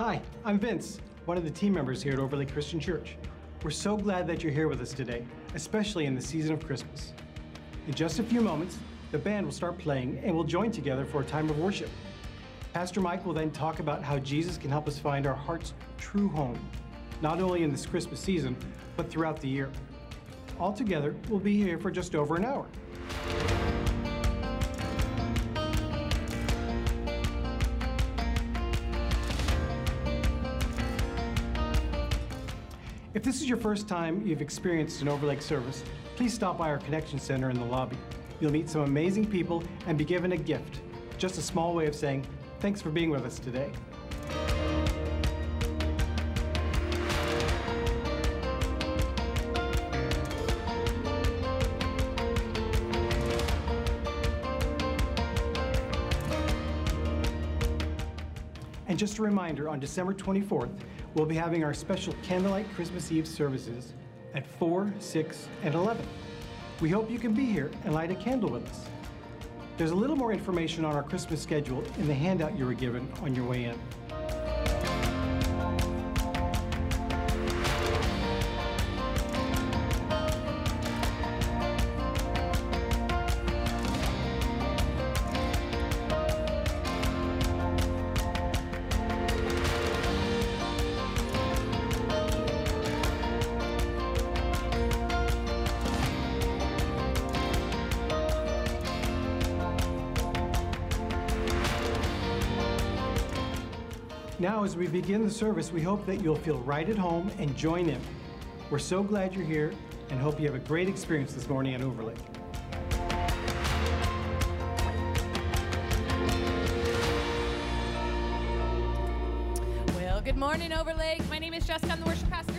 Hi, I'm Vince, one of the team members here at Overlake Christian Church. We're so glad that you're here with us today, especially in the season of Christmas. In just a few moments, the band will start playing and we'll join together for a time of worship. Pastor Mike will then talk about how Jesus can help us find our heart's true home, not only in this Christmas season, but throughout the year. Altogether, we'll be here for just over an hour. If this is your first time you've experienced an Overlake service, please stop by our Connection Center in the lobby. You'll meet some amazing people and be given a gift. Just a small way of saying, thanks for being with us today. And just a reminder, on December 24th, we'll be having our special Candlelight Christmas Eve services at 4, 6, and 11. We hope you can be here and light a candle with us. There's a little more information on our Christmas schedule in the handout you were given on your way in. As we begin the service, we hope that you'll feel right at home and join in. We're so glad you're here and hope you have a great experience this morning at Overlake. Well, good morning, Overlake. My name is Jessica. I'm the worship pastor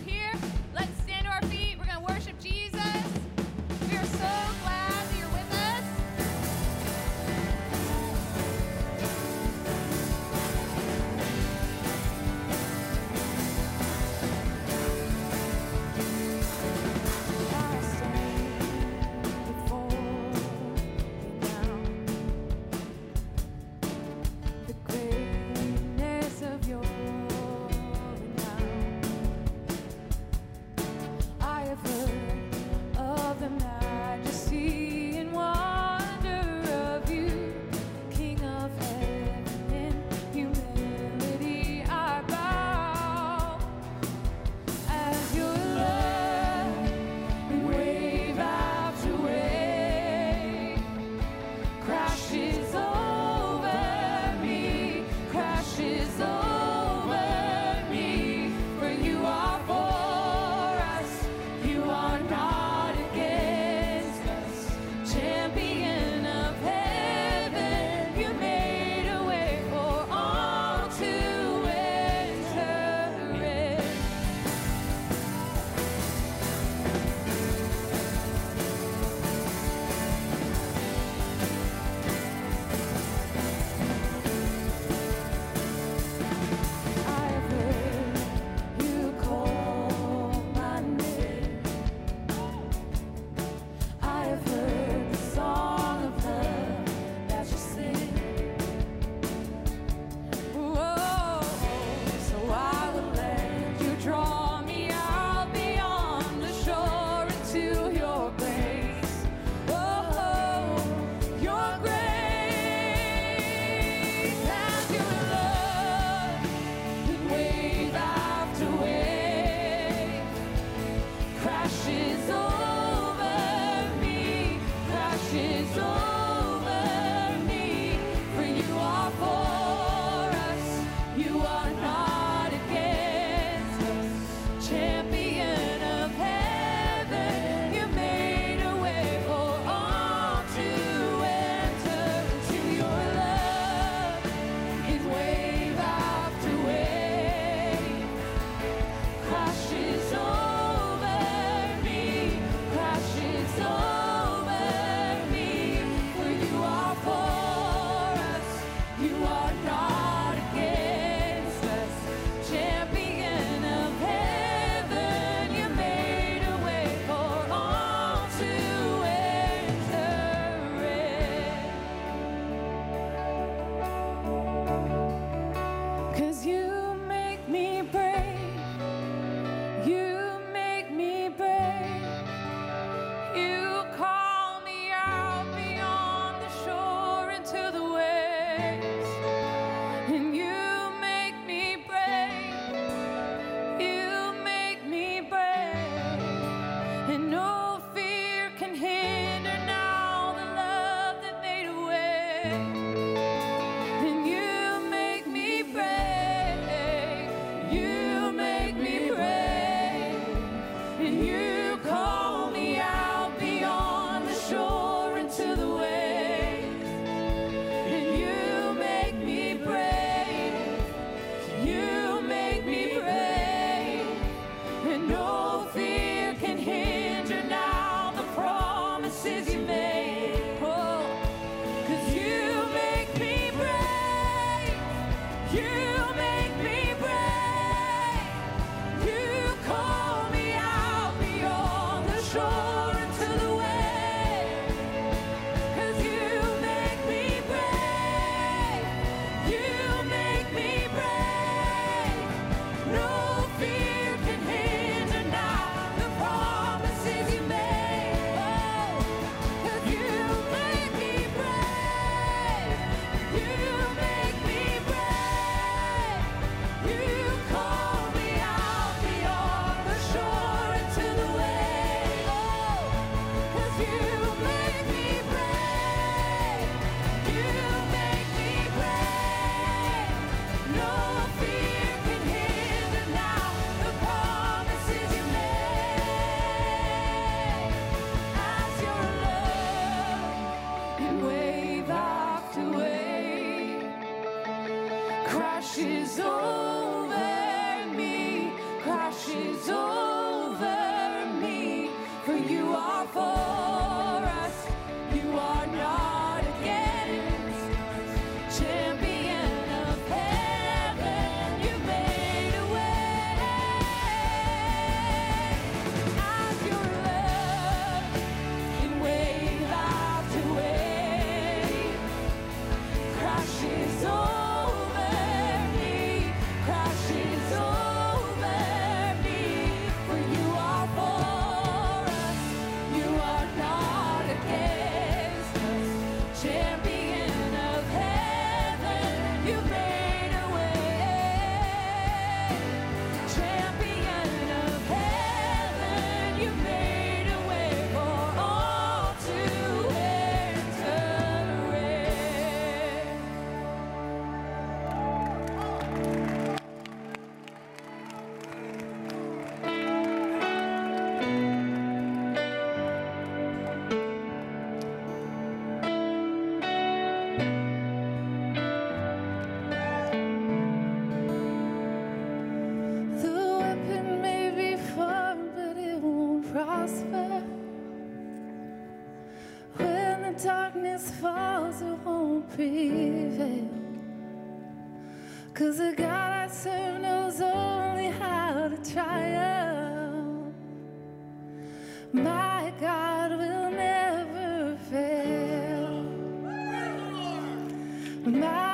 My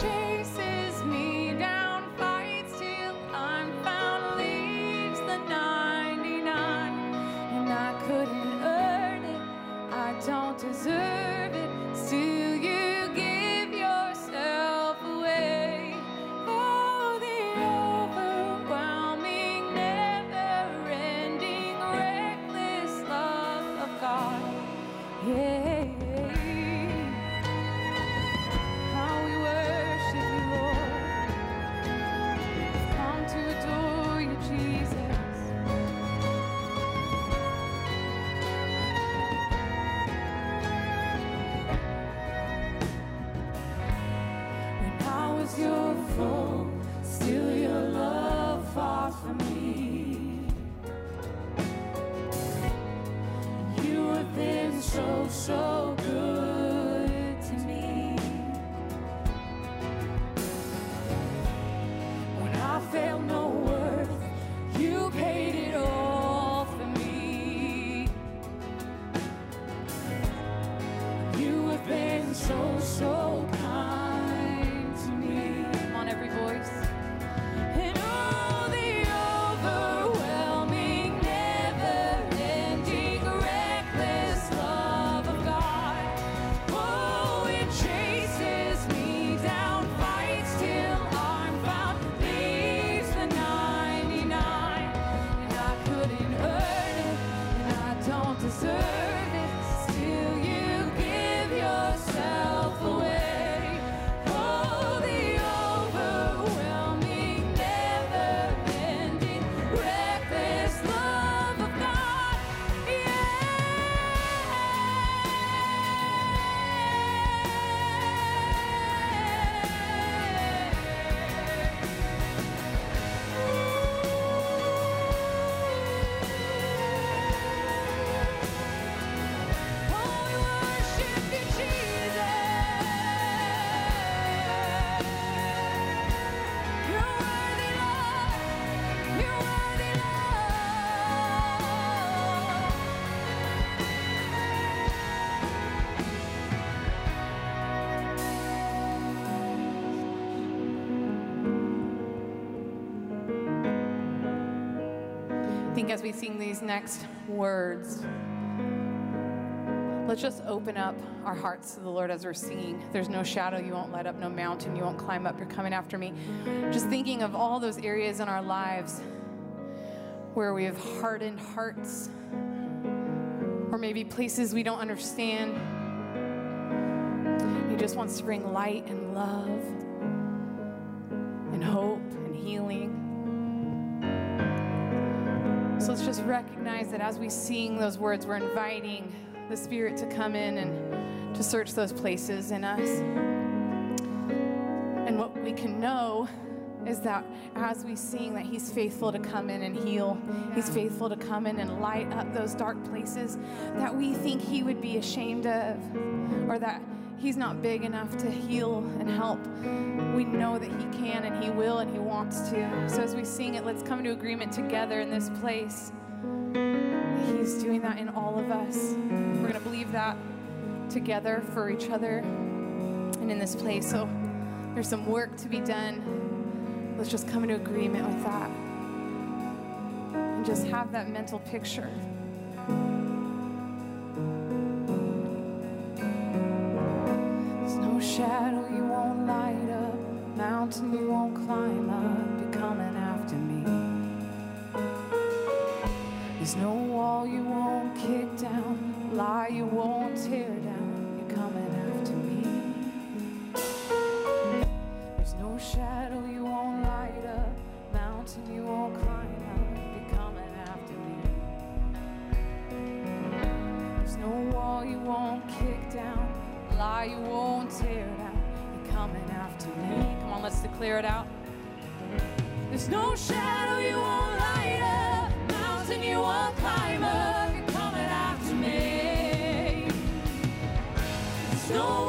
Oh, think as we sing these next words, let's just open up our hearts to the Lord as we're singing. There's no shadow you won't light up, no mountain you won't climb up. You're coming after me. Just thinking of all those areas in our lives where we have hardened hearts, or maybe places we don't understand. He just wants to bring light and love recognize that as we sing those words, we're inviting the Spirit to come in and to search those places in us. And what we can know is that as we sing that he's faithful to come in and heal. He's faithful to come in and light up those dark places that we think he would be ashamed of or that he's not big enough to heal and help. We know that he can and he will and he wants to. So as we sing it let's come into agreement together in this place he's doing that in all of us. We're going to believe that together for each other and in this place. So there's some work to be done. Let's just come into agreement with that and just have that mental picture. There's no shadow you won't light up, mountain you won't climb up. You won't tear down. You're coming after me. Come on, let's declare it out. There's no shadow you won't light up, mountain you won't climb up. You're coming after me. There's no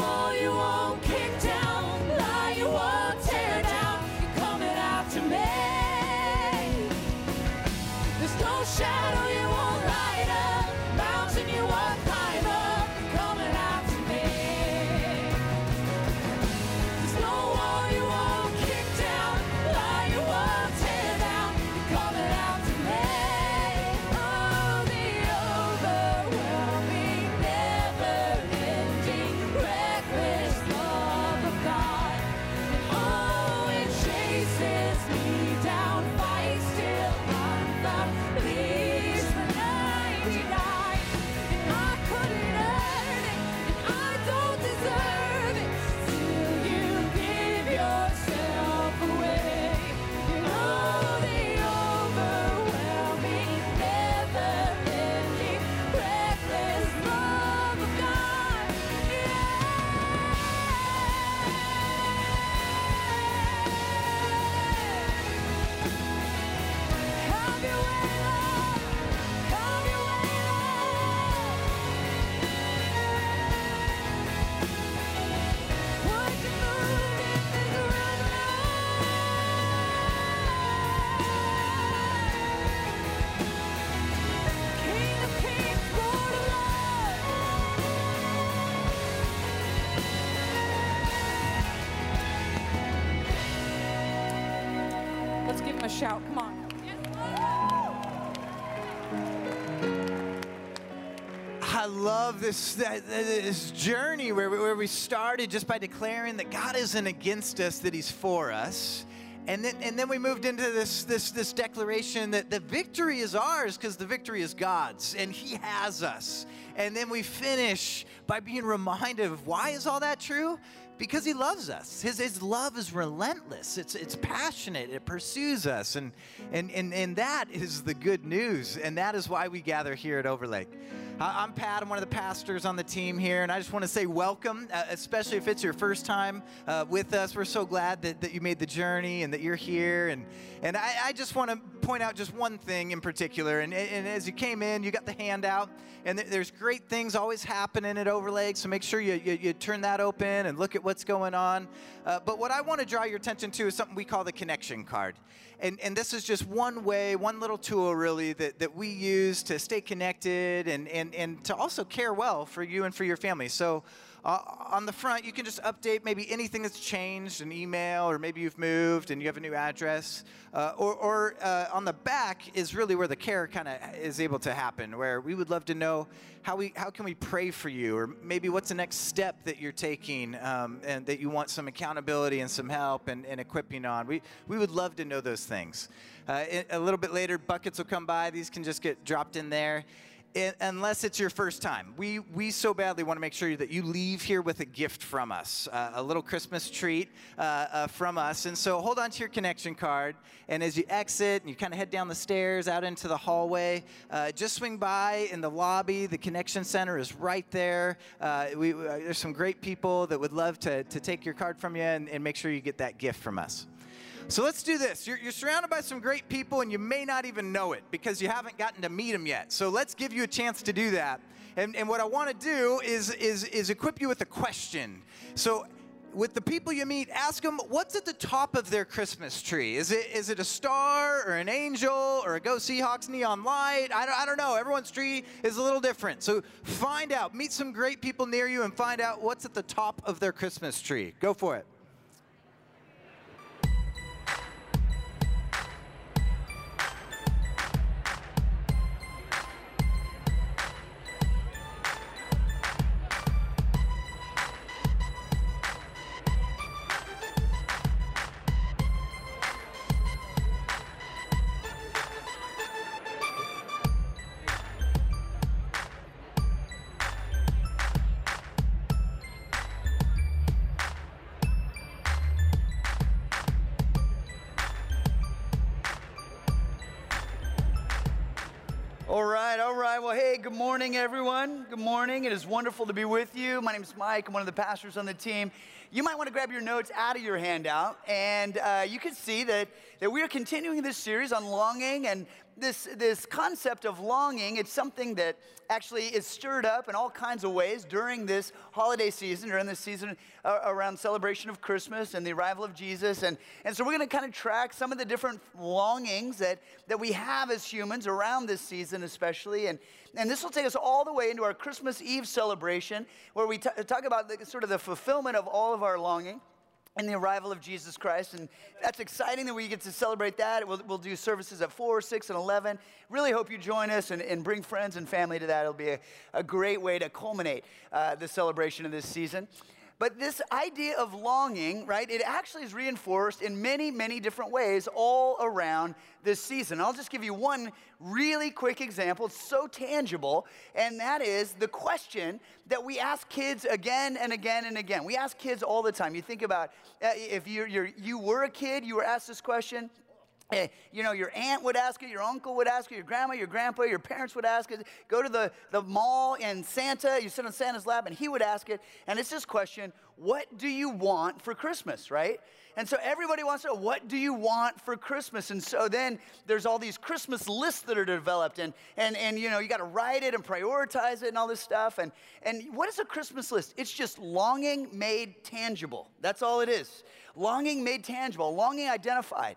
this this journey where we, where we started just by declaring that God isn't against us, that He's for us. And then, and then we moved into this, this, this declaration that the victory is ours because the victory is God's and He has us. And then we finish by being reminded of why is all that true? Because He loves us. His, his love is relentless, it's, it's passionate, it pursues us. And, and, and, and that is the good news. And that is why we gather here at Overlake. I'm Pat. I'm one of the pastors on the team here, and I just want to say welcome, uh, especially if it's your first time uh, with us. We're so glad that, that you made the journey and that you're here. And, and I, I just want to point out just one thing in particular. And, and as you came in, you got the handout, and th- there's great things always happening at Overlake, so make sure you, you, you turn that open and look at what's going on. Uh, but what I want to draw your attention to is something we call the connection card. And, and this is just one way, one little tool really that, that we use to stay connected and, and, and to also care well for you and for your family. So uh, on the front, you can just update maybe anything that's changed, an email, or maybe you've moved and you have a new address. Uh, or or uh, on the back is really where the care kind of is able to happen, where we would love to know how we how can we pray for you, or maybe what's the next step that you're taking um, and that you want some accountability and some help and, and equipping on. We we would love to know those things. Uh, a little bit later, buckets will come by. These can just get dropped in there i- unless it's your first time. We, we so badly want to make sure that you leave here with a gift from us, uh, a little Christmas treat uh, uh, from us. And so hold on to your connection card. And as you exit and you kind of head down the stairs out into the hallway, uh, just swing by in the lobby. The connection center is right there. Uh, we, uh, there's some great people that would love to, to take your card from you and, and make sure you get that gift from us. So let's do this. You're, you're surrounded by some great people, and you may not even know it because you haven't gotten to meet them yet. So let's give you a chance to do that. And, and what I want to do is, is, is equip you with a question. So with the people you meet, ask them what's at the top of their Christmas tree. Is it is it a star or an angel or a Go Seahawks neon light? I don't, I don't know. Everyone's tree is a little different. So find out. Meet some great people near you and find out what's at the top of their Christmas tree. Go for it. Morning, everyone. Good morning. It is wonderful to be with you. My name is Mike. I'm one of the pastors on the team. You might want to grab your notes out of your handout, and uh, you can see that, that we are continuing this series on longing and this, this concept of longing. It's something that actually is stirred up in all kinds of ways during this holiday season, during this season uh, around celebration of Christmas and the arrival of Jesus. And, and so we're going to kind of track some of the different longings that, that we have as humans around this season, especially. And, and this will take us all the way into our Christmas Eve celebration, where we t- talk about the, sort of the fulfillment of all of our longing the arrival of Jesus Christ. And that's exciting that we get to celebrate that. We'll, we'll do services at 4, 6, and 11. Really hope you join us and, and bring friends and family to that. It'll be a, a great way to culminate uh, the celebration of this season. But this idea of longing, right, it actually is reinforced in many, many different ways all around this season. I'll just give you one really quick example. It's so tangible, and that is the question that we ask kids again and again and again. We ask kids all the time. You think about uh, if you're, you're, you were a kid, you were asked this question. Eh, you know, your aunt would ask it, your uncle would ask it, your grandma, your grandpa, your parents would ask it. Go to the, the mall and Santa, you sit on Santa's lap and he would ask it. And it's this question what do you want for Christmas, right? And so everybody wants to know, what do you want for Christmas? And so then there's all these Christmas lists that are developed, and, and, and you know, you got to write it and prioritize it and all this stuff. And, and what is a Christmas list? It's just longing made tangible. That's all it is. Longing made tangible, longing identified.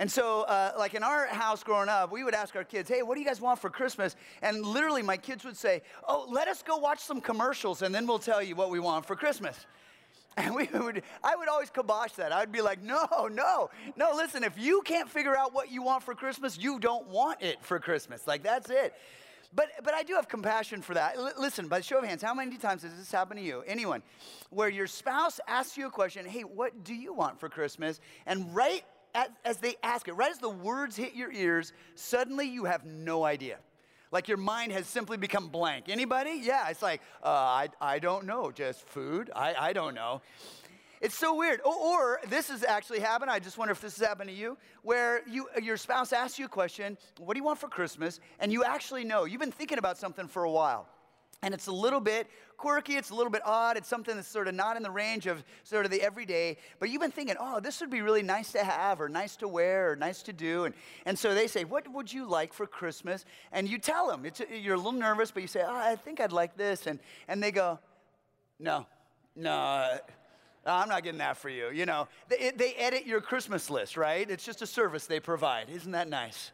And so, uh, like in our house growing up, we would ask our kids, hey, what do you guys want for Christmas? And literally, my kids would say, oh, let us go watch some commercials and then we'll tell you what we want for Christmas. And we would, I would always kibosh that. I'd be like, no, no, no, listen, if you can't figure out what you want for Christmas, you don't want it for Christmas. Like, that's it. But, but I do have compassion for that. L- listen, by show of hands, how many times has this happened to you? Anyone? Where your spouse asks you a question, hey, what do you want for Christmas? And right as, as they ask it, right as the words hit your ears, suddenly you have no idea. Like your mind has simply become blank. Anybody? Yeah, it's like, uh, I, I don't know, just food? I, I don't know. It's so weird. Or, or, this has actually happened. I just wonder if this has happened to you, where you, your spouse asks you a question, What do you want for Christmas? And you actually know. You've been thinking about something for a while. And it's a little bit quirky, it's a little bit odd, it's something that's sort of not in the range of sort of the everyday, but you've been thinking, oh, this would be really nice to have, or nice to wear, or nice to do. And, and so they say, what would you like for Christmas? And you tell them, it's, you're a little nervous, but you say, oh, I think I'd like this. And, and they go, no, no. I'm not getting that for you. You know, they, they edit your Christmas list, right? It's just a service they provide. Isn't that nice?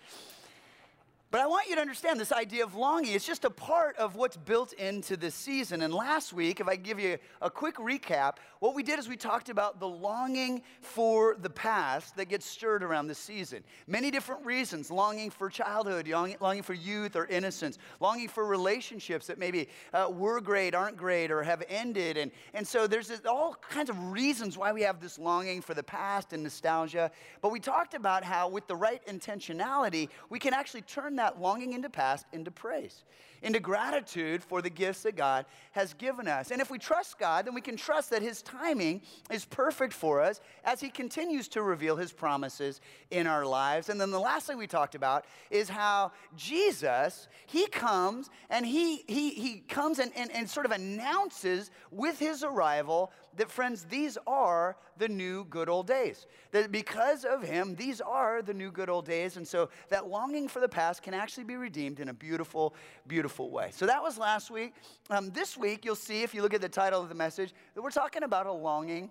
But I want you to understand this idea of longing. It's just a part of what's built into this season. And last week, if I give you a quick recap, what we did is we talked about the longing for the past that gets stirred around this season. Many different reasons longing for childhood, longing for youth or innocence, longing for relationships that maybe uh, were great, aren't great, or have ended. And, and so there's all kinds of reasons why we have this longing for the past and nostalgia. But we talked about how, with the right intentionality, we can actually turn that longing into past into praise, into gratitude for the gifts that God has given us. And if we trust God, then we can trust that His timing is perfect for us as He continues to reveal His promises in our lives. And then the last thing we talked about is how Jesus, He comes and He, he, he comes and, and, and sort of announces with His arrival that, friends, these are the new good old days. That because of him, these are the new good old days. And so that longing for the past can actually be redeemed in a beautiful, beautiful way. So that was last week. Um, this week, you'll see, if you look at the title of the message, that we're talking about a longing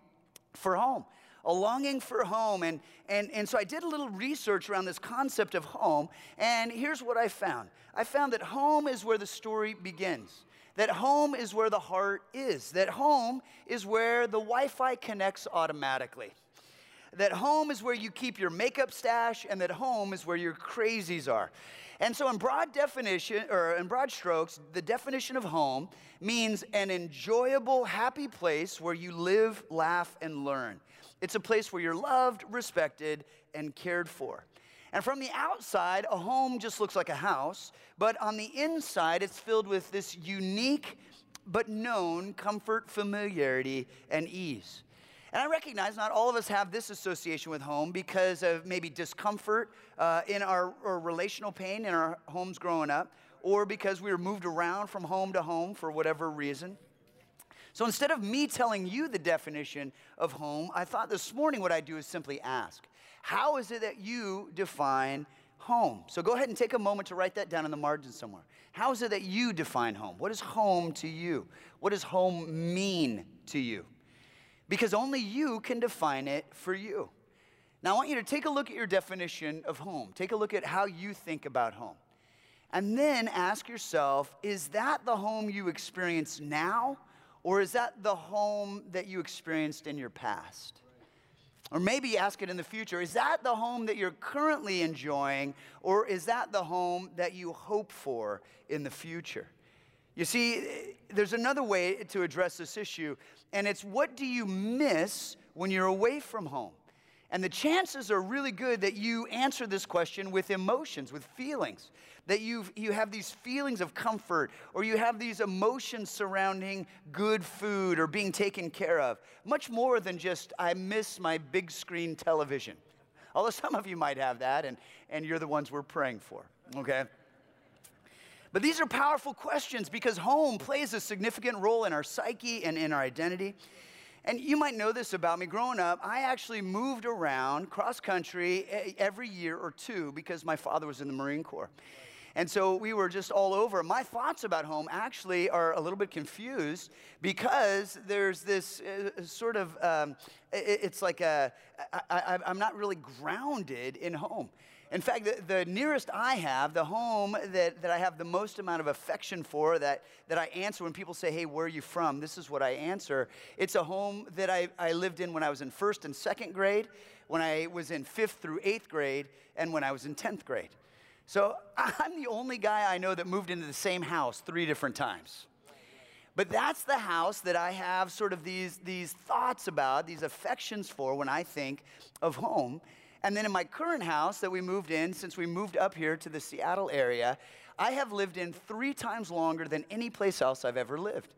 for home a longing for home. And, and, and so I did a little research around this concept of home, and here's what I found I found that home is where the story begins that home is where the heart is, that home is where the Wi Fi connects automatically. That home is where you keep your makeup stash, and that home is where your crazies are. And so, in broad definition, or in broad strokes, the definition of home means an enjoyable, happy place where you live, laugh, and learn. It's a place where you're loved, respected, and cared for. And from the outside, a home just looks like a house, but on the inside, it's filled with this unique but known comfort, familiarity, and ease. And I recognize not all of us have this association with home because of maybe discomfort uh, in our, our relational pain in our homes growing up, or because we were moved around from home to home for whatever reason. So instead of me telling you the definition of home, I thought this morning what I'd do is simply ask, how is it that you define home? So go ahead and take a moment to write that down in the margin somewhere. How is it that you define home? What is home to you? What does home mean to you? Because only you can define it for you. Now, I want you to take a look at your definition of home. Take a look at how you think about home. And then ask yourself is that the home you experience now, or is that the home that you experienced in your past? Or maybe ask it in the future is that the home that you're currently enjoying, or is that the home that you hope for in the future? You see, there's another way to address this issue, and it's what do you miss when you're away from home? And the chances are really good that you answer this question with emotions, with feelings, that you you have these feelings of comfort, or you have these emotions surrounding good food or being taken care of, much more than just, I miss my big screen television. Although some of you might have that, and, and you're the ones we're praying for, okay? But these are powerful questions because home plays a significant role in our psyche and in our identity. And you might know this about me. Growing up, I actually moved around cross country every year or two because my father was in the Marine Corps. And so we were just all over. My thoughts about home actually are a little bit confused because there's this uh, sort of, um, it, it's like a, I, I, I'm not really grounded in home. In fact, the, the, nearest I have, the home that, that I have the most amount of affection for, that, that I answer when people say, Hey, where are you from? This is what I answer. It's a home that I, I lived in when I was in first and second grade, when I was in fifth through eighth grade, and when I was in 10th grade. So I'm the only guy I know that moved into the same house three different times. But that's the house that I have sort of these, these thoughts about, these affections for when I think of home. And then in my current house that we moved in, since we moved up here to the Seattle area, I have lived in three times longer than any place else I've ever lived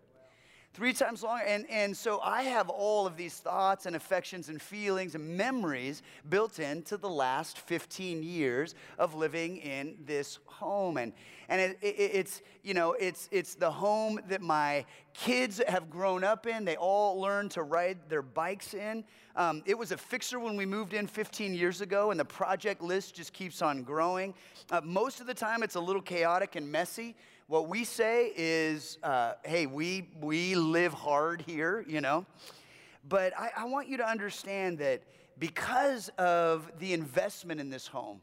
three times longer. And, and so I have all of these thoughts and affections and feelings and memories built into the last 15 years of living in this home. And, and it, it, it's, you know, it's, it's the home that my kids have grown up in. They all learned to ride their bikes in. Um, it was a fixer when we moved in 15 years ago, and the project list just keeps on growing. Uh, most of the time, it's a little chaotic and messy. What we say is, uh, hey, we, we live hard here, you know? But I, I want you to understand that because of the investment in this home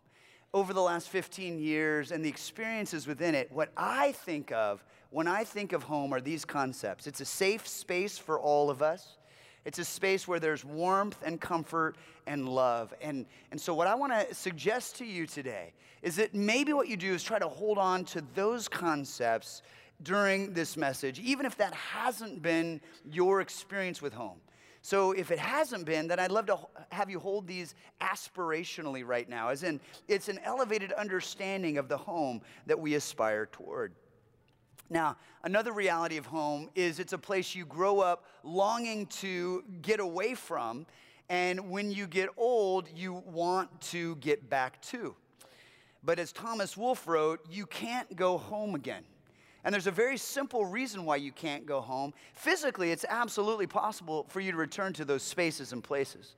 over the last 15 years and the experiences within it, what I think of when I think of home are these concepts. It's a safe space for all of us. It's a space where there's warmth and comfort and love. And, and so, what I want to suggest to you today is that maybe what you do is try to hold on to those concepts during this message, even if that hasn't been your experience with home. So, if it hasn't been, then I'd love to have you hold these aspirationally right now, as in it's an elevated understanding of the home that we aspire toward. Now, another reality of home is it's a place you grow up longing to get away from, and when you get old, you want to get back to. But as Thomas Wolfe wrote, you can't go home again. And there's a very simple reason why you can't go home. Physically, it's absolutely possible for you to return to those spaces and places.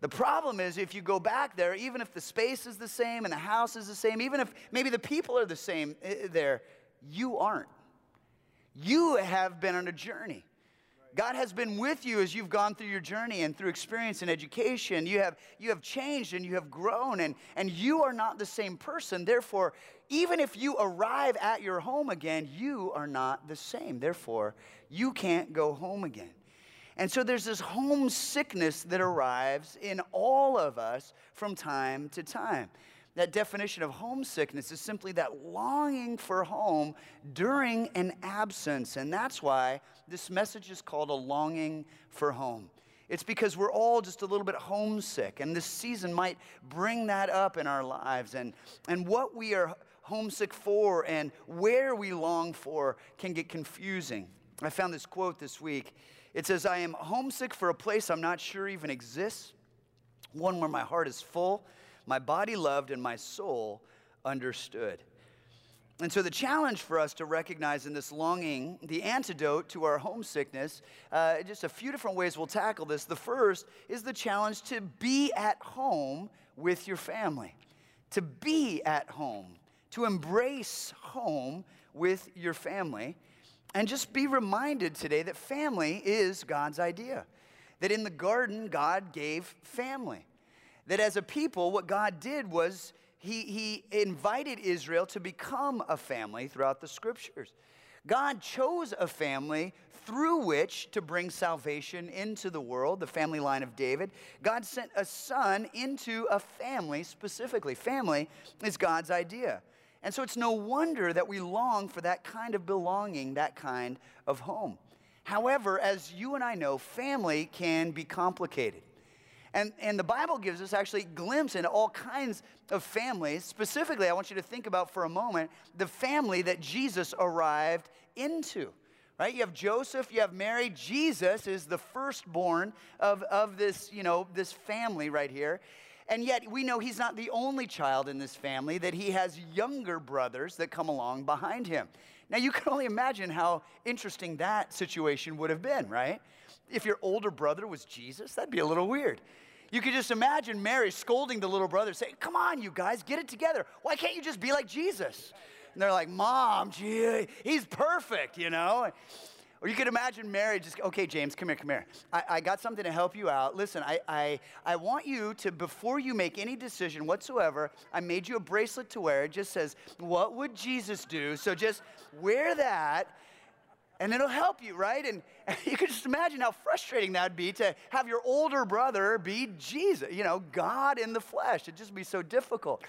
The problem is if you go back there, even if the space is the same and the house is the same, even if maybe the people are the same eh, there, you aren't. You have been on a journey. God has been with you as you've gone through your journey and through experience and education. You have, you have changed and you have grown, and, and you are not the same person. Therefore, even if you arrive at your home again, you are not the same. Therefore, you can't go home again. And so there's this homesickness that arrives in all of us from time to time. That definition of homesickness is simply that longing for home during an absence. And that's why this message is called a longing for home. It's because we're all just a little bit homesick, and this season might bring that up in our lives. And, and what we are homesick for and where we long for can get confusing. I found this quote this week. It says, I am homesick for a place I'm not sure even exists, one where my heart is full, my body loved, and my soul understood. And so, the challenge for us to recognize in this longing, the antidote to our homesickness, uh, just a few different ways we'll tackle this. The first is the challenge to be at home with your family, to be at home, to embrace home with your family. And just be reminded today that family is God's idea. That in the garden, God gave family. That as a people, what God did was he, he invited Israel to become a family throughout the scriptures. God chose a family through which to bring salvation into the world, the family line of David. God sent a son into a family specifically. Family is God's idea. And so it's no wonder that we long for that kind of belonging, that kind of home. However, as you and I know, family can be complicated. And, and the Bible gives us actually glimpse into all kinds of families. Specifically, I want you to think about for a moment the family that Jesus arrived into. Right? You have Joseph, you have Mary. Jesus is the firstborn of, of this, you know, this family right here. And yet we know he's not the only child in this family, that he has younger brothers that come along behind him. Now you can only imagine how interesting that situation would have been, right? If your older brother was Jesus, that'd be a little weird. You could just imagine Mary scolding the little brother, saying, Come on, you guys, get it together. Why can't you just be like Jesus? And they're like, Mom, gee, he's perfect, you know? Or you could imagine Mary just, okay, James, come here, come here. I, I got something to help you out. Listen, I, I, I want you to, before you make any decision whatsoever, I made you a bracelet to wear. It just says, What would Jesus do? So just wear that and it'll help you, right? And, and you can just imagine how frustrating that'd be to have your older brother be Jesus, you know, God in the flesh. It'd just be so difficult.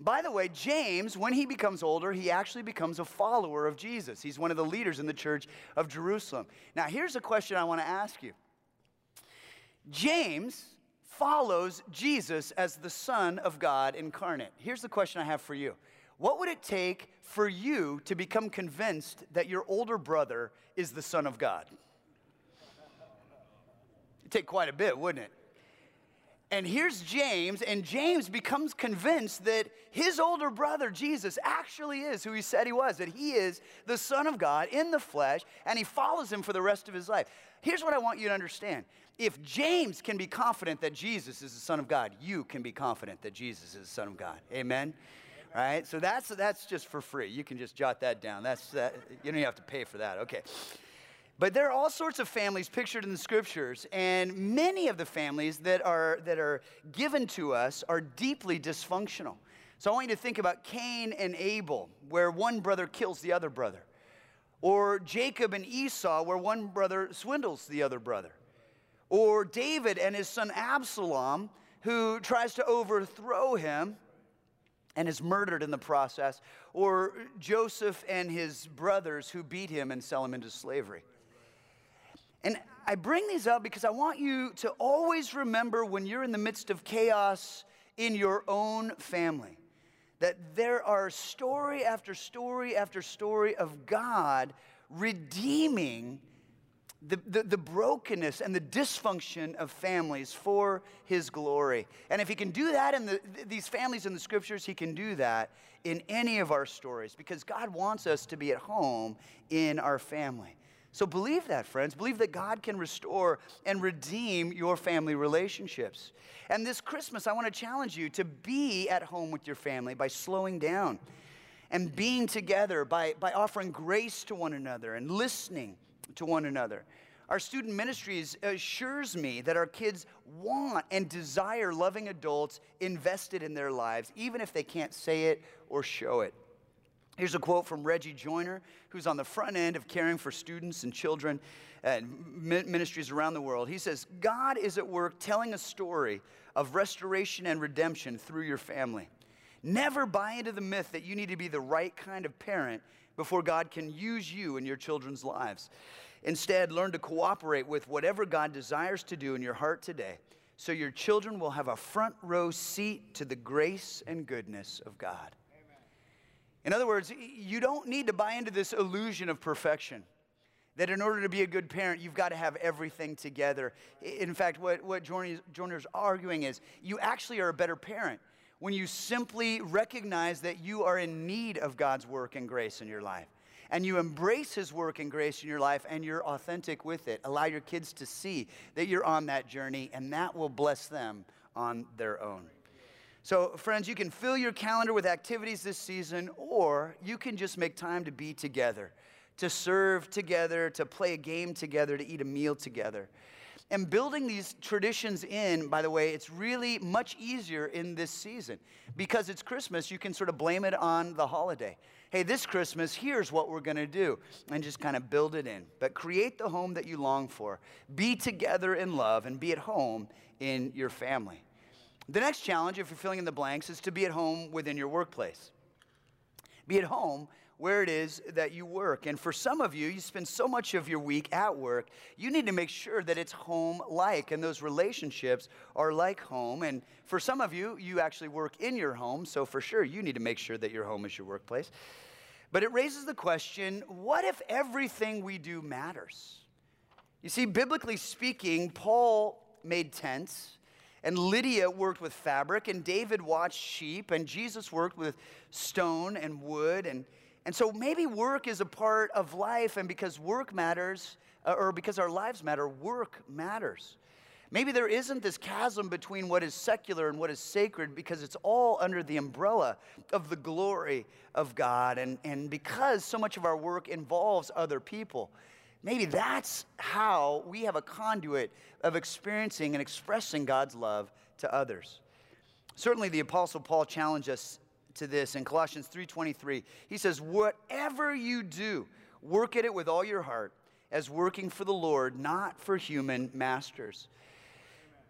By the way, James, when he becomes older, he actually becomes a follower of Jesus. He's one of the leaders in the church of Jerusalem. Now, here's a question I want to ask you James follows Jesus as the Son of God incarnate. Here's the question I have for you What would it take for you to become convinced that your older brother is the Son of God? It'd take quite a bit, wouldn't it? And here's James, and James becomes convinced that his older brother, Jesus, actually is who he said he was, that he is the Son of God in the flesh, and he follows him for the rest of his life. Here's what I want you to understand. If James can be confident that Jesus is the Son of God, you can be confident that Jesus is the Son of God. Amen? Right? So that's, that's just for free. You can just jot that down. That's, that, you don't have to pay for that. Okay. But there are all sorts of families pictured in the scriptures, and many of the families that are, that are given to us are deeply dysfunctional. So I want you to think about Cain and Abel, where one brother kills the other brother, or Jacob and Esau, where one brother swindles the other brother, or David and his son Absalom, who tries to overthrow him and is murdered in the process, or Joseph and his brothers who beat him and sell him into slavery. And I bring these up because I want you to always remember when you're in the midst of chaos in your own family that there are story after story after story of God redeeming the, the, the, brokenness and the dysfunction of families for his glory. And if he can do that in the, these families in the scriptures, he can do that in any of our stories because God wants us to be at home in our family. So believe that, friends. Believe that God can restore and redeem your family relationships. And this Christmas, I want to challenge you to be at home with your family by slowing down and being together, by, by offering grace to one another and listening to one another. Our student ministries assures me that our kids want and desire loving adults invested in their lives, even if they can't say it or show it. Here's a quote from Reggie Joiner, who's on the front end of caring for students and children and ministries around the world. He says, God is at work telling a story of restoration and redemption through your family. Never buy into the myth that you need to be the right kind of parent before God can use you in your children's lives. Instead, learn to cooperate with whatever God desires to do in your heart today so your children will have a front row seat to the grace and goodness of God. Amen. In other words, you don't need to buy into this illusion of perfection. That in order to be a good parent, you've got to have everything together. In fact, what, what Joiner's arguing is you actually are a better parent when you simply recognize that you are in need of God's work and grace in your life. And you embrace His work and grace in your life and you're authentic with it. Allow your kids to see that you're on that journey, and that will bless them on their own. So, friends, you can fill your calendar with activities this season, or you can just make time to be together, to serve together, to play a game together, to eat a meal together. And building these traditions in, by the way, it's really much easier in this season. Because it's Christmas, you can sort of blame it on the holiday. Hey, this Christmas, here's what we're going to do, and just kind of build it in. But create the home that you long for. Be together in love and be at home in your family. The next challenge, if you're filling in the blanks, is to be at home within your workplace. Be at home where it is that you work. And for some of you, you spend so much of your week at work, you need to make sure that it's home like, and those relationships are like home. And for some of you, you actually work in your home, so for sure, you need to make sure that your home is your workplace. But it raises the question what if everything we do matters? You see, biblically speaking, Paul made tents, and Lydia worked with fabric, and David watched sheep, and Jesus worked with stone and wood. And, and so maybe work is a part of life, and because work matters, uh, or because our lives matter, work matters. Maybe there isn't this chasm between what is secular and what is sacred because it's all under the umbrella of the glory of God. And, and because so much of our work involves other people, maybe that's how we have a conduit of experiencing and expressing God's love to others. Certainly the apostle Paul challenged us to this in Colossians 3:23. He says, "Whatever you do, work at it with all your heart, as working for the Lord, not for human masters."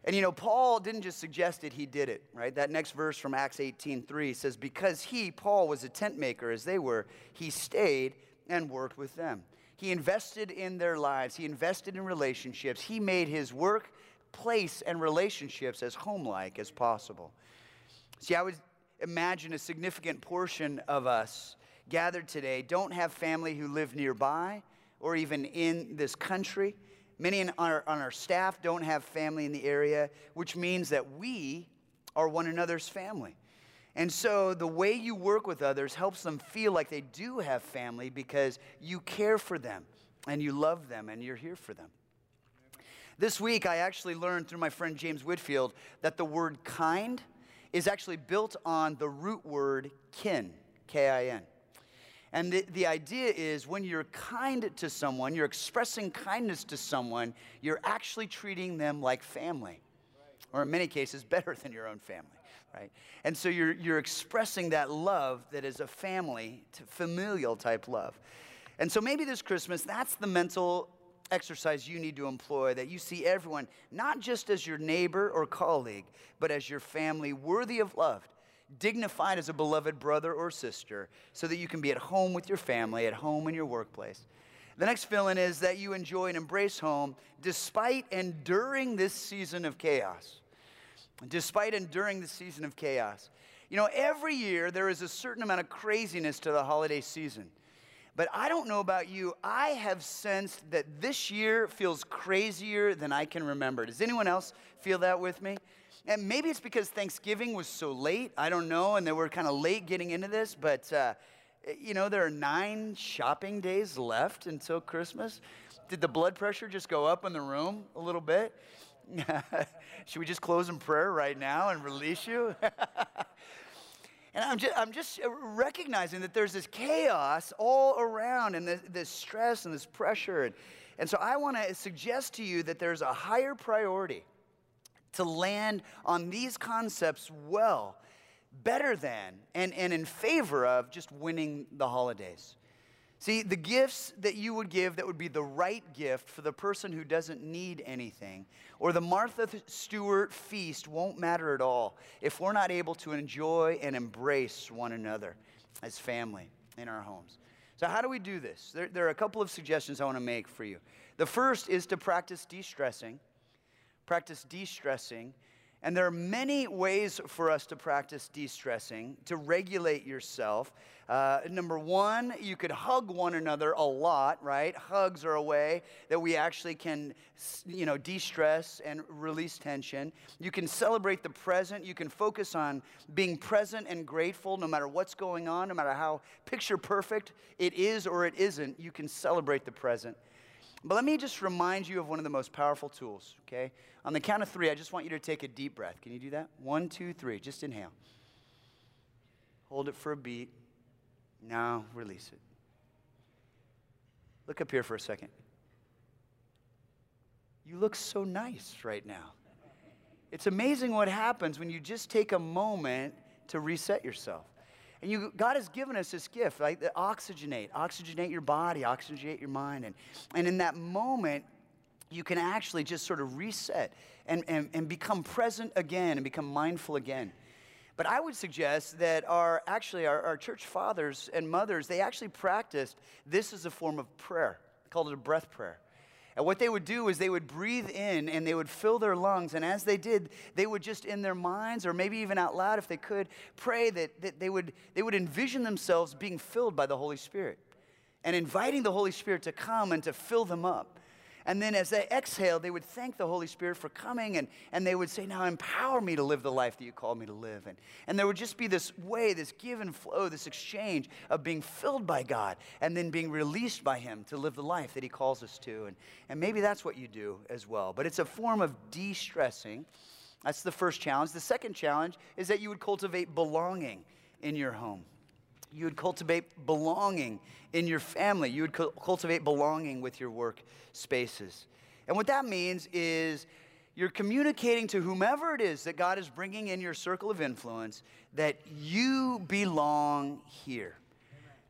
And you know, Paul didn't just suggest it, he did it, right? That next verse from Acts 18:3 says, Because he, Paul, was a tent maker as they were, he stayed and worked with them. He invested in their lives, he invested in relationships, he made his work, place, and relationships as homelike as possible. See, I would imagine a significant portion of us gathered today don't have family who live nearby or even in this country. Many in our, on our staff don't have family in the area, which means that we are one another's family. And so the way you work with others helps them feel like they do have family because you care for them and you love them and you're here for them. This week, I actually learned through my friend James Whitfield that the word kind is actually built on the root word kin, K I N. And the, the idea is when you're kind to someone, you're expressing kindness to someone, you're actually treating them like family, or in many cases, better than your own family, right? And so you're, you're expressing that love that is a family, to familial type love. And so maybe this Christmas, that's the mental exercise you need to employ that you see everyone not just as your neighbor or colleague, but as your family worthy of love dignified as a beloved brother or sister, so that you can be at home with your family, at home in your workplace. The next fill in is that you enjoy and embrace home despite and during this season of chaos. Despite enduring the season of chaos. You know, every year there is a certain amount of craziness to the holiday season. But I don't know about you, I have sensed that this year feels crazier than I can remember. Does anyone else feel that with me? And maybe it's because Thanksgiving was so late. I don't know. And they were kind of late getting into this. But, uh, you know, there are nine shopping days left until Christmas. Did the blood pressure just go up in the room a little bit? Should we just close in prayer right now and release you? And I'm just, I'm just recognizing that there's this chaos all around and this, this stress and this pressure. And, and so I want to suggest to you that there's a higher priority to land on these concepts well, better than, and, and in favor of just winning the holidays. See, the gifts that you would give that would be the right gift for the person who doesn't need anything, or the Martha Stewart feast won't matter at all if we're not able to enjoy and embrace one another as family in our homes. So, how do we do this? There, there are a couple of suggestions I want to make for you. The first is to practice de stressing. Practice de stressing And there are many ways for us to practice de stressing, to regulate yourself. Uh, number one, you could hug one another a lot, right? Hugs are a way that we actually can, you know, de stress and release tension. You can celebrate the present. You can focus on being present and grateful no matter what's going on, no matter how picture perfect it is or it isn't. You can celebrate the present. But let me just remind you of one of the most powerful tools, okay? On the count of three, I just want you to take a deep breath. Can you do that? One, two, three. Just inhale. Hold it for a beat. Now release it. Look up here for a second. You look so nice right now. It's amazing what happens when you just take a moment to reset yourself. And you, God has given us this gift, right? Oxygenate, oxygenate your body, oxygenate your mind. And, and in that moment, you can actually just sort of reset and, and, and become present again and become mindful again. But I would suggest that our actually our, our church fathers and mothers, they actually practiced this as a form of prayer. Called it a breath prayer. And what they would do is they would breathe in and they would fill their lungs. And as they did, they would just in their minds, or maybe even out loud if they could, pray that, that they, would, they would envision themselves being filled by the Holy Spirit and inviting the Holy Spirit to come and to fill them up. And then as they exhaled, they would thank the Holy Spirit for coming and, and they would say, Now empower me to live the life that you called me to live. And, and there would just be this way, this give and flow, this exchange of being filled by God and then being released by Him to live the life that He calls us to. And, and maybe that's what you do as well. But it's a form of de stressing. That's the first challenge. The second challenge is that you would cultivate belonging in your home. You would cultivate belonging in your family. You would cu- cultivate belonging with your work spaces. And what that means is you're communicating to whomever it is that God is bringing in your circle of influence that you belong here.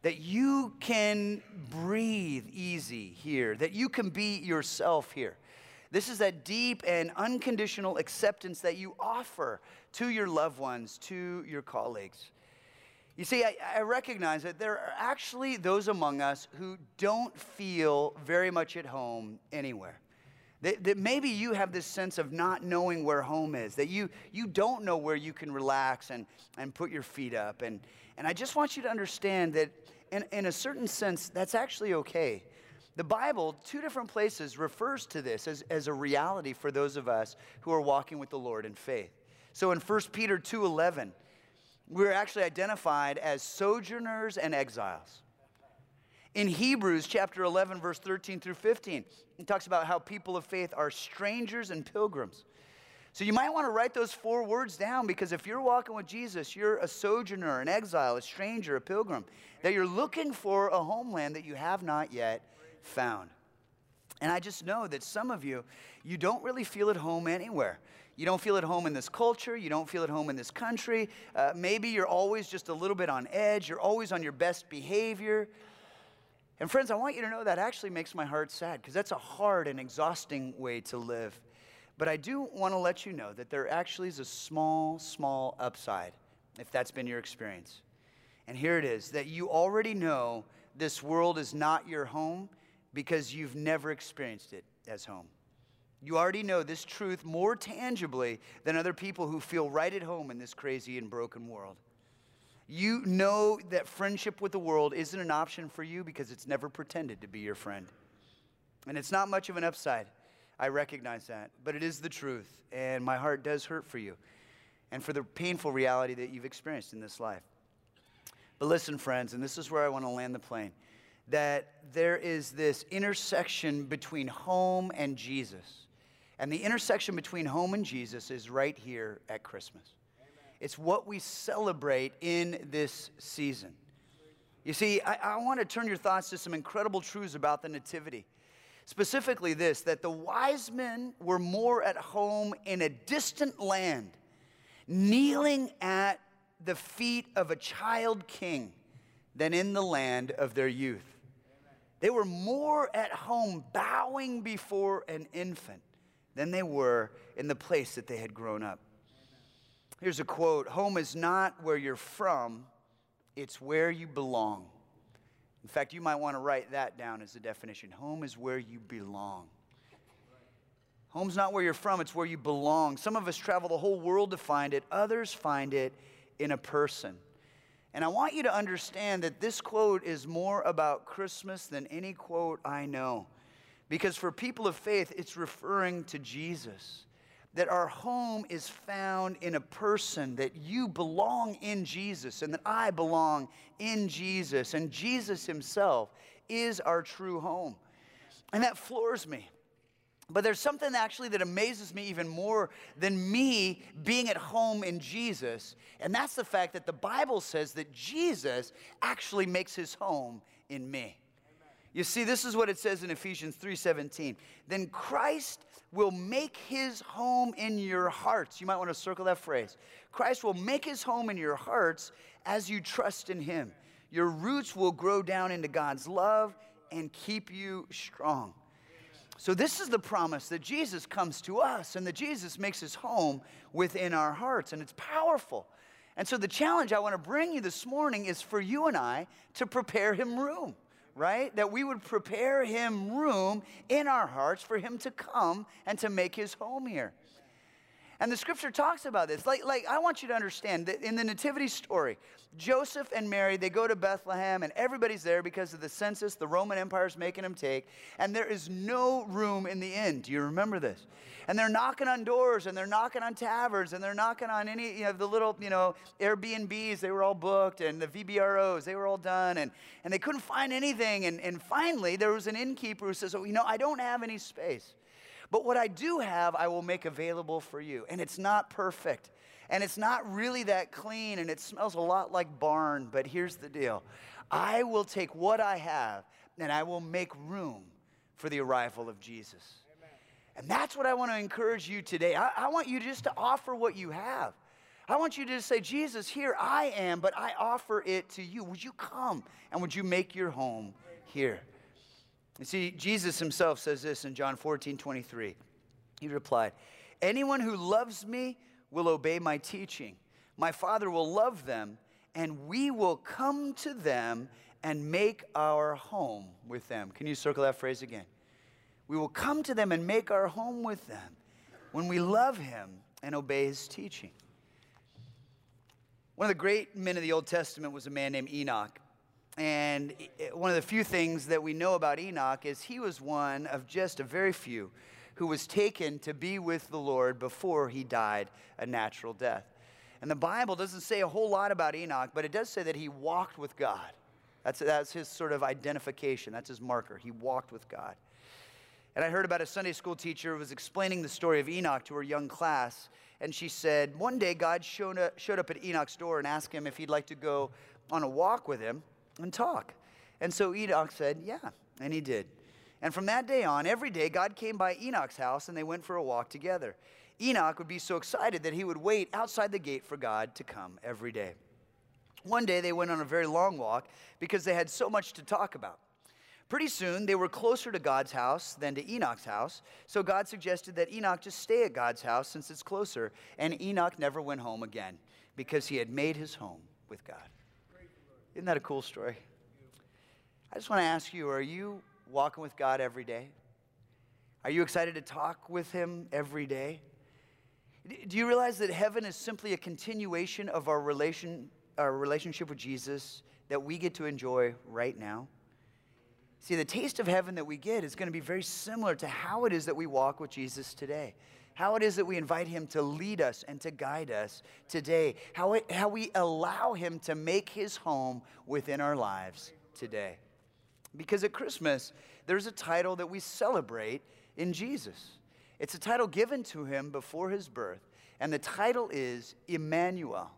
That you can breathe easy here, that you can be yourself here. This is that deep and unconditional acceptance that you offer to your loved ones, to your colleagues. You see, I, I, recognize that there are actually those among us who don't feel very much at home anywhere. That, that, maybe you have this sense of not knowing where home is, that you, you don't know where you can relax and, and put your feet up. And, and I just want you to understand that, in, in a certain sense, that's actually okay. The Bible, two different places, refers to this as, as a reality for those of us who are walking with the Lord in faith. So in 1 Peter 2.11, we're actually identified as sojourners and exiles. In Hebrews chapter 11, verse 13 through 15, it talks about how people of faith are strangers and pilgrims. So you might want to write those four words down because if you're walking with Jesus, you're a sojourner, an exile, a stranger, a pilgrim, that you're looking for a homeland that you have not yet found. And I just know that some of you, you don't really feel at home anywhere. You don't feel at home in this culture. You don't feel at home in this country. Uh, maybe you're always just a little bit on edge. You're always on your best behavior. And friends, I want you to know that actually makes my heart sad because that's a hard and exhausting way to live. But I do want to let you know that there actually is a small, small upside if that's been your experience. And here it is that you already know this world is not your home because you've never experienced it as home. You already know this truth more tangibly than other people who feel right at home in this crazy and broken world. You know that friendship with the world isn't an option for you because it's never pretended to be your friend. And it's not much of an upside. I recognize that. But it is the truth. And my heart does hurt for you and for the painful reality that you've experienced in this life. But listen, friends, and this is where I want to land the plane that there is this intersection between home and Jesus and the intersection between home and Jesus is right here at Christmas. It's what we celebrate in this season. You see, I, I want to turn your thoughts to some incredible truths about the Nativity. Specifically, this that the wise men were more at home in a distant land, kneeling at the feet of a child king than in the land of their youth. They were more at home bowing before an infant than they were in the place that they had grown up. Here's a quote Home is not where you're from, it's where you belong. In fact, you might want to write that down as a definition. Home is where you belong. Home's not where you're from, it's where you belong. Some of us travel the whole world to find it, others find it in a person. And I want you to understand that this quote is more about Christmas than any quote I know. Because for people of faith, it's referring to Jesus. That our home is found in a person, that you belong in Jesus, and that I belong in Jesus. And Jesus Himself is our true home. And that floors me. But there's something actually that amazes me even more than me being at home in Jesus. And that's the fact that the Bible says that Jesus actually makes his home in me. You see, this is what it says in Ephesians 3:17. Then Christ will make his home in your hearts. You might want to circle that phrase. Christ will make his home in your hearts as you trust in him. Your roots will grow down into God's love and keep you strong. So, this is the promise that Jesus comes to us and that Jesus makes his home within our hearts, and it's powerful. And so, the challenge I want to bring you this morning is for you and I to prepare him room, right? That we would prepare him room in our hearts for him to come and to make his home here. And the scripture talks about this. Like, like I want you to understand that in the nativity story, Joseph and Mary, they go to Bethlehem, and everybody's there because of the census the Roman Empire is making them take, and there is no room in the inn. Do you remember this? And they're knocking on doors, and they're knocking on taverns, and they're knocking on any, you know, the little, you know, Airbnbs, they were all booked, and the VRBOs, they were all done, and, and they couldn't find anything. And, and finally, there was an innkeeper who says, Oh, you know, I don't have any space. But what I do have, I will make available for you. And it's not perfect. And it's not really that clean. And it smells a lot like barn. But here's the deal I will take what I have and I will make room for the arrival of Jesus. And that's what I want to encourage you today. I, I want you just to offer what you have. I want you to just say, Jesus, here I am, but I offer it to you. Would you come and would you make your home here? You see, Jesus himself says this in John 14, 23. He replied, Anyone who loves me will obey my teaching. My Father will love them, and we will come to them and make our home with them. Can you circle that phrase again? We will come to them and make our home with them when we love him and obey his teaching. One of the great men of the Old Testament was a man named Enoch. And one of the few things that we know about Enoch is he was one of just a very few who was taken to be with the Lord before he died a natural death. And the Bible doesn't say a whole lot about Enoch, but it does say that he walked with God. That's, that's his sort of identification, that's his marker. He walked with God. And I heard about a Sunday school teacher who was explaining the story of Enoch to her young class. And she said, one day God showed up, showed up at Enoch's door and asked him if he'd like to go on a walk with him and talk. And so Enoch said, Yeah, and he did. And from that day on, every day, God came by Enoch's house and they went for a walk together. Enoch would be so excited that he would wait outside the gate for God to come every day. One day, they went on a very long walk because they had so much to talk about. Pretty soon, they were closer to God's house than to Enoch's house, so God suggested that Enoch just stay at God's house since it's closer, and Enoch never went home again because he had made his home with God. Isn't that a cool story? I just want to ask you are you walking with God every day? Are you excited to talk with Him every day? Do you realize that heaven is simply a continuation of our, relation, our relationship with Jesus that we get to enjoy right now? See, the taste of heaven that we get is going to be very similar to how it is that we walk with Jesus today how it is that we invite Him to lead us and to guide us today, how, it, how we allow Him to make His home within our lives today. Because at Christmas, there's a title that we celebrate in Jesus. It's a title given to Him before His birth, and the title is Emmanuel.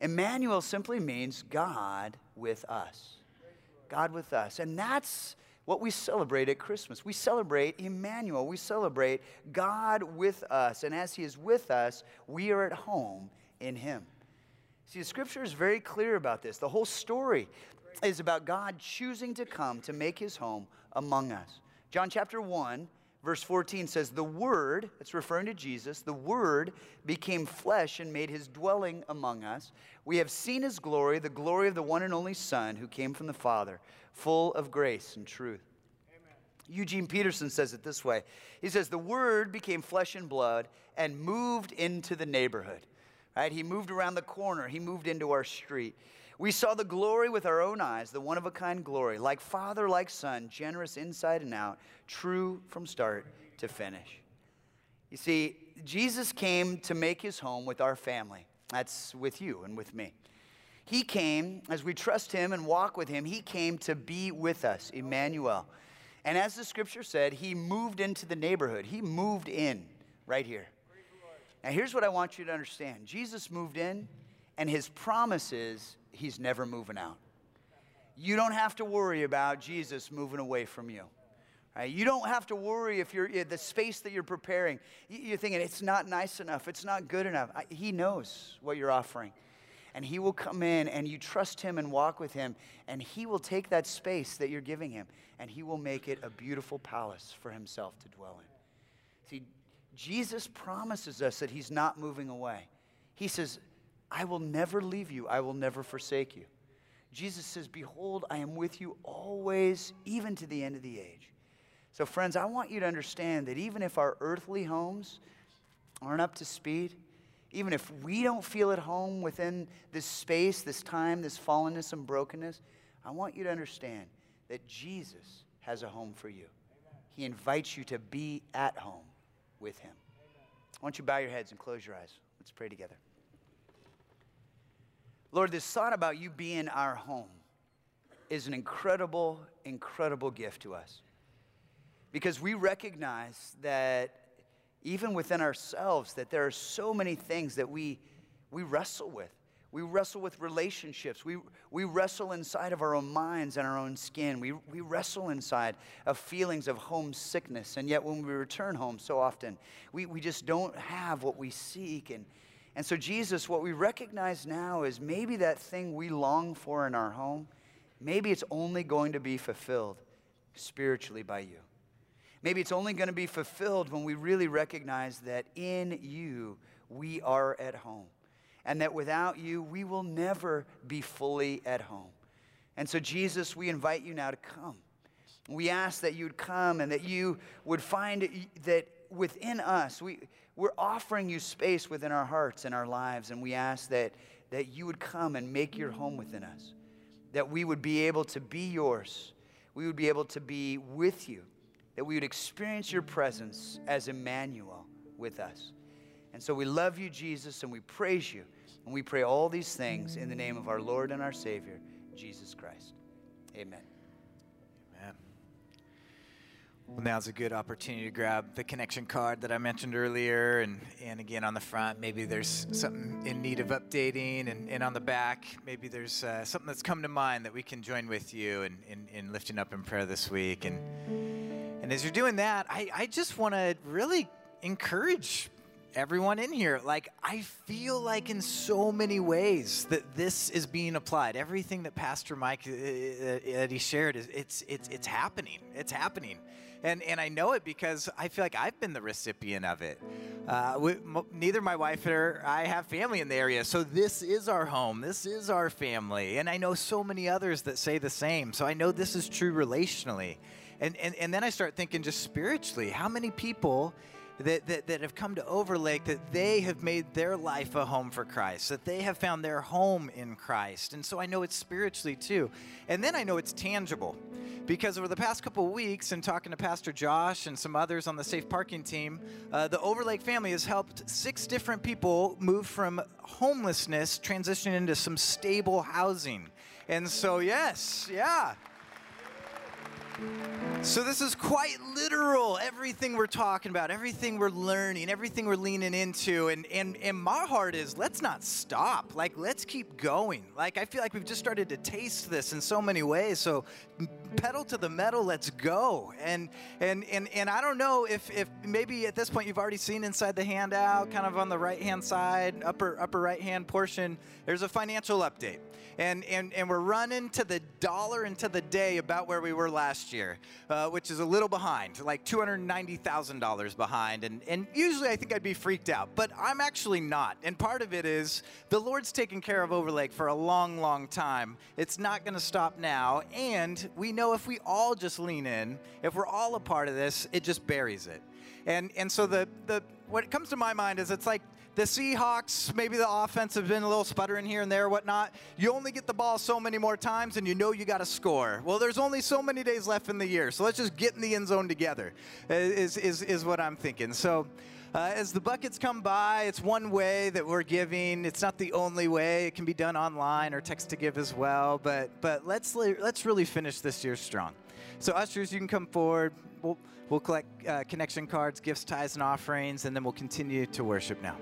Emmanuel simply means God with us. God with us. And that's what we celebrate at Christmas. We celebrate Emmanuel. We celebrate God with us. And as He is with us, we are at home in Him. See, the scripture is very clear about this. The whole story is about God choosing to come to make His home among us. John chapter 1, verse 14 says, The Word, it's referring to Jesus, the Word became flesh and made His dwelling among us. We have seen His glory, the glory of the one and only Son who came from the Father full of grace and truth. Amen. Eugene Peterson says it this way He says, The Word became flesh and blood and moved into the neighborhood. Right? He moved around the corner, he moved into our street. We saw the glory with our own eyes, the one of a kind glory, like Father, like Son, generous inside and out, true from start to finish. You see, Jesus came to make his home with our family. That's with you and with me. He came, as we trust him and walk with him, he came to be with us, Emmanuel. And as the scripture said, he moved into the neighborhood. He moved in right here. Now, here's what I want you to understand Jesus moved in, and his promise is he's never moving out. You don't have to worry about Jesus moving away from you. Right? You don't have to worry if you're the space that you're preparing. You're thinking it's not nice enough, it's not good enough. He knows what you're offering. And he will come in and you trust him and walk with him, and he will take that space that you're giving him and he will make it a beautiful palace for himself to dwell in. See, Jesus promises us that he's not moving away. He says, I will never leave you, I will never forsake you. Jesus says, Behold, I am with you always, even to the end of the age. So, friends, I want you to understand that even if our earthly homes aren't up to speed, even if we don't feel at home within this space, this time, this fallenness and brokenness, I want you to understand that Jesus has a home for you. He invites you to be at home with Him. I want you to bow your heads and close your eyes. Let's pray together. Lord, this thought about you being our home is an incredible, incredible gift to us. Because we recognize that even within ourselves, that there are so many things that we, we wrestle with. We wrestle with relationships. We, we wrestle inside of our own minds and our own skin. We, we wrestle inside of feelings of homesickness. And yet, when we return home, so often, we, we just don't have what we seek. And, and so, Jesus, what we recognize now is maybe that thing we long for in our home, maybe it's only going to be fulfilled spiritually by you. Maybe it's only going to be fulfilled when we really recognize that in you we are at home. And that without you, we will never be fully at home. And so, Jesus, we invite you now to come. We ask that you would come and that you would find that within us, we, we're offering you space within our hearts and our lives, and we ask that, that you would come and make your home within us, that we would be able to be yours, we would be able to be with you, that we would experience your presence as Emmanuel with us. And so we love you, Jesus, and we praise you. And we pray all these things in the name of our Lord and our Savior, Jesus Christ. Amen. Well, now's a good opportunity to grab the connection card that I mentioned earlier. And, and again, on the front, maybe there's something in need of updating. And, and on the back, maybe there's uh, something that's come to mind that we can join with you in, in, in lifting up in prayer this week. And, and as you're doing that, I, I just want to really encourage everyone in here. Like, I feel like in so many ways that this is being applied. Everything that Pastor Mike uh, uh, that he shared is it's it's it's happening. It's happening. And, and I know it because I feel like I've been the recipient of it. Uh, we, m- neither my wife or I have family in the area, so this is our home. This is our family. And I know so many others that say the same. So I know this is true relationally. And, and, and then I start thinking just spiritually how many people that, that, that have come to Overlake that they have made their life a home for Christ, that they have found their home in Christ. And so I know it's spiritually too. And then I know it's tangible because over the past couple weeks and talking to Pastor Josh and some others on the safe parking team, uh, the Overlake family has helped six different people move from homelessness, transition into some stable housing. And so, yes, yeah. So, this is quite literal. Everything we're talking about, everything we're learning, everything we're leaning into. And, and, and my heart is let's not stop. Like, let's keep going. Like, I feel like we've just started to taste this in so many ways. So, pedal to the metal, let's go. And, and, and, and I don't know if, if maybe at this point you've already seen inside the handout, kind of on the right hand side, upper, upper right hand portion, there's a financial update. And, and, and we're running to the dollar and to the day about where we were last year. Uh, which is a little behind, like $290,000 behind. And, and usually I think I'd be freaked out, but I'm actually not. And part of it is the Lord's taken care of Overlake for a long, long time. It's not going to stop now. And we know if we all just lean in, if we're all a part of this, it just buries it. And, and so the, the, what comes to my mind is it's like the Seahawks, maybe the offense have been a little sputtering here and there, whatnot. You only get the ball so many more times, and you know you got to score. Well, there's only so many days left in the year, so let's just get in the end zone together. Is is is what I'm thinking. So. Uh, as the buckets come by, it's one way that we're giving. It's not the only way. It can be done online or text to give as well. But but let's let's really finish this year strong. So ushers, you can come forward. We'll we'll collect uh, connection cards, gifts, tithes, and offerings, and then we'll continue to worship now.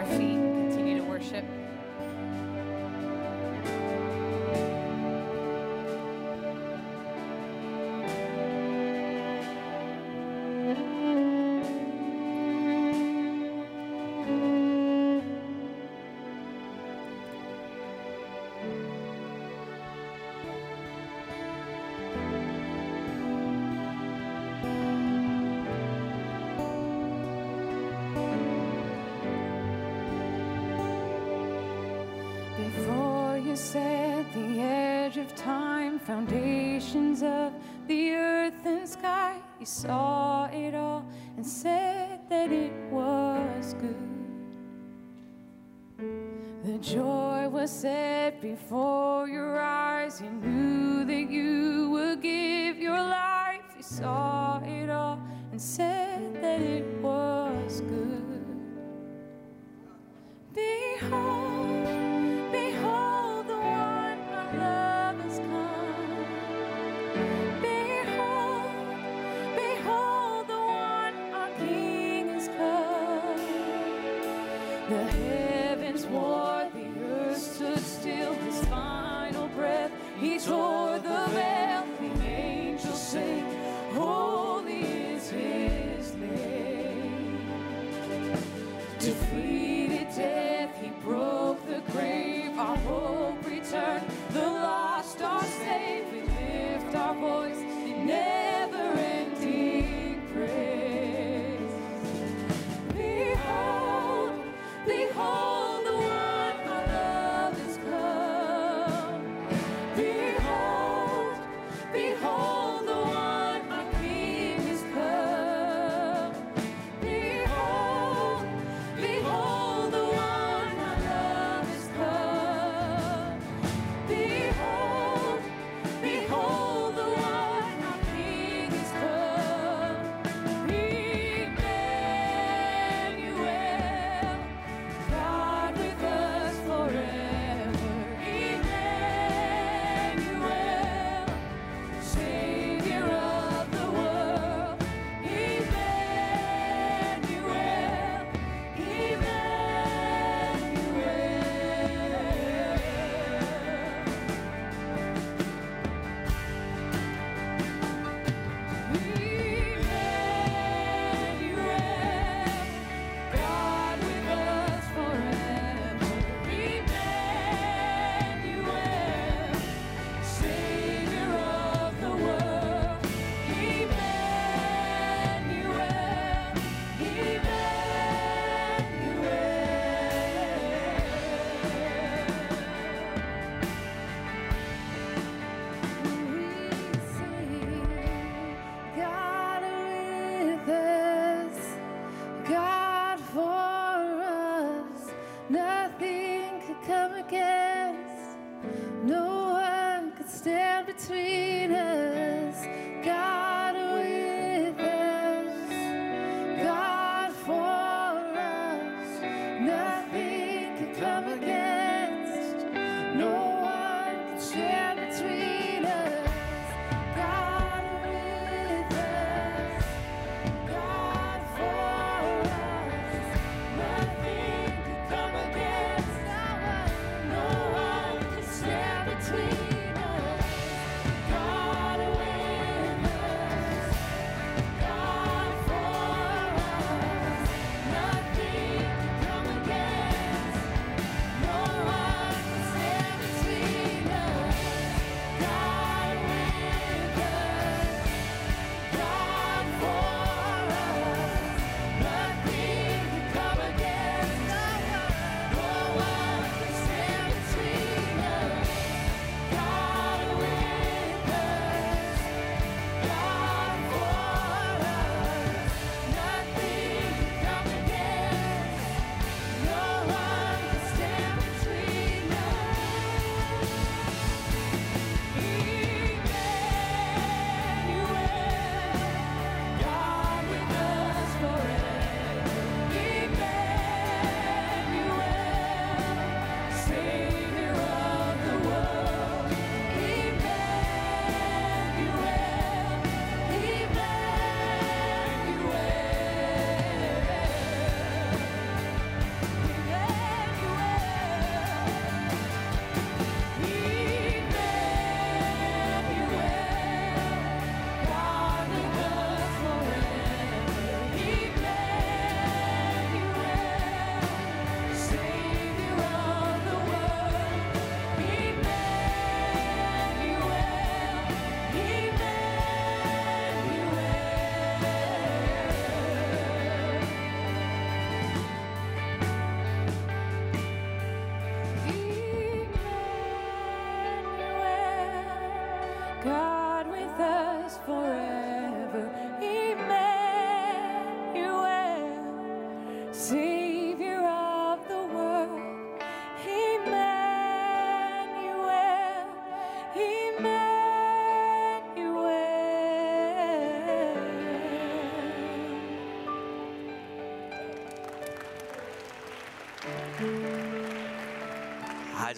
Let's stand to you saw it all and said that it was good. The joy was set before your eyes. You knew He tore the veil, the angels sing, Holy is his name. Defeated death, he broke the grave. Our hope returned, Nothing can come against.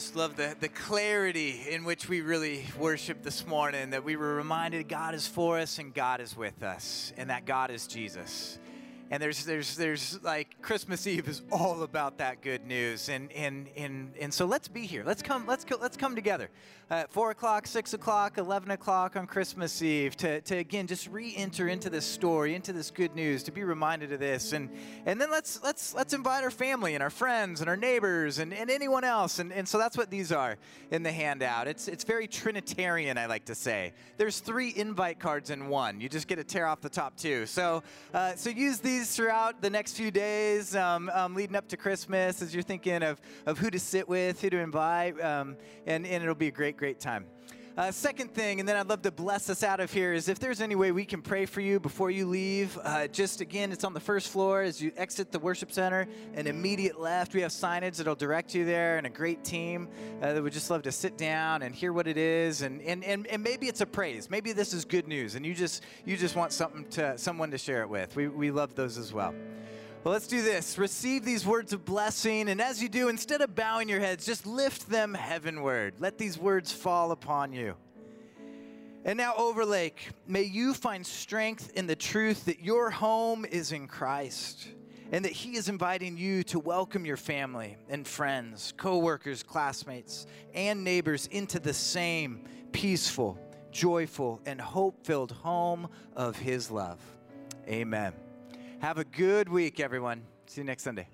Just love the, the clarity in which we really worship this morning, that we were reminded God is for us and God is with us, and that God is Jesus. And there's there's there's like Christmas Eve is all about that good news, and and and and so let's be here. Let's come let's go, let's come together. at Four o'clock, six o'clock, eleven o'clock on Christmas Eve to, to again just re-enter into this story, into this good news, to be reminded of this, and and then let's let's let's invite our family and our friends and our neighbors and, and anyone else, and, and so that's what these are in the handout. It's it's very Trinitarian, I like to say. There's three invite cards in one. You just get to tear off the top two. So uh, so use these throughout the next few days, um, um, leading up to Christmas, as you're thinking of of who to sit with, who to invite, um, and and it'll be a great great time. Uh, second thing, and then I'd love to bless us out of here, is if there's any way we can pray for you before you leave, uh, just again, it's on the first floor as you exit the worship center and immediate left. We have signage that'll direct you there and a great team uh, that would just love to sit down and hear what it is. And, and, and, and maybe it's a praise. Maybe this is good news and you just, you just want something to, someone to share it with. We, we love those as well. Well, let's do this. Receive these words of blessing, and as you do, instead of bowing your heads, just lift them heavenward. Let these words fall upon you. And now, Overlake, may you find strength in the truth that your home is in Christ and that He is inviting you to welcome your family and friends, coworkers, classmates, and neighbors into the same peaceful, joyful, and hope filled home of His love. Amen. Have a good week, everyone. See you next Sunday.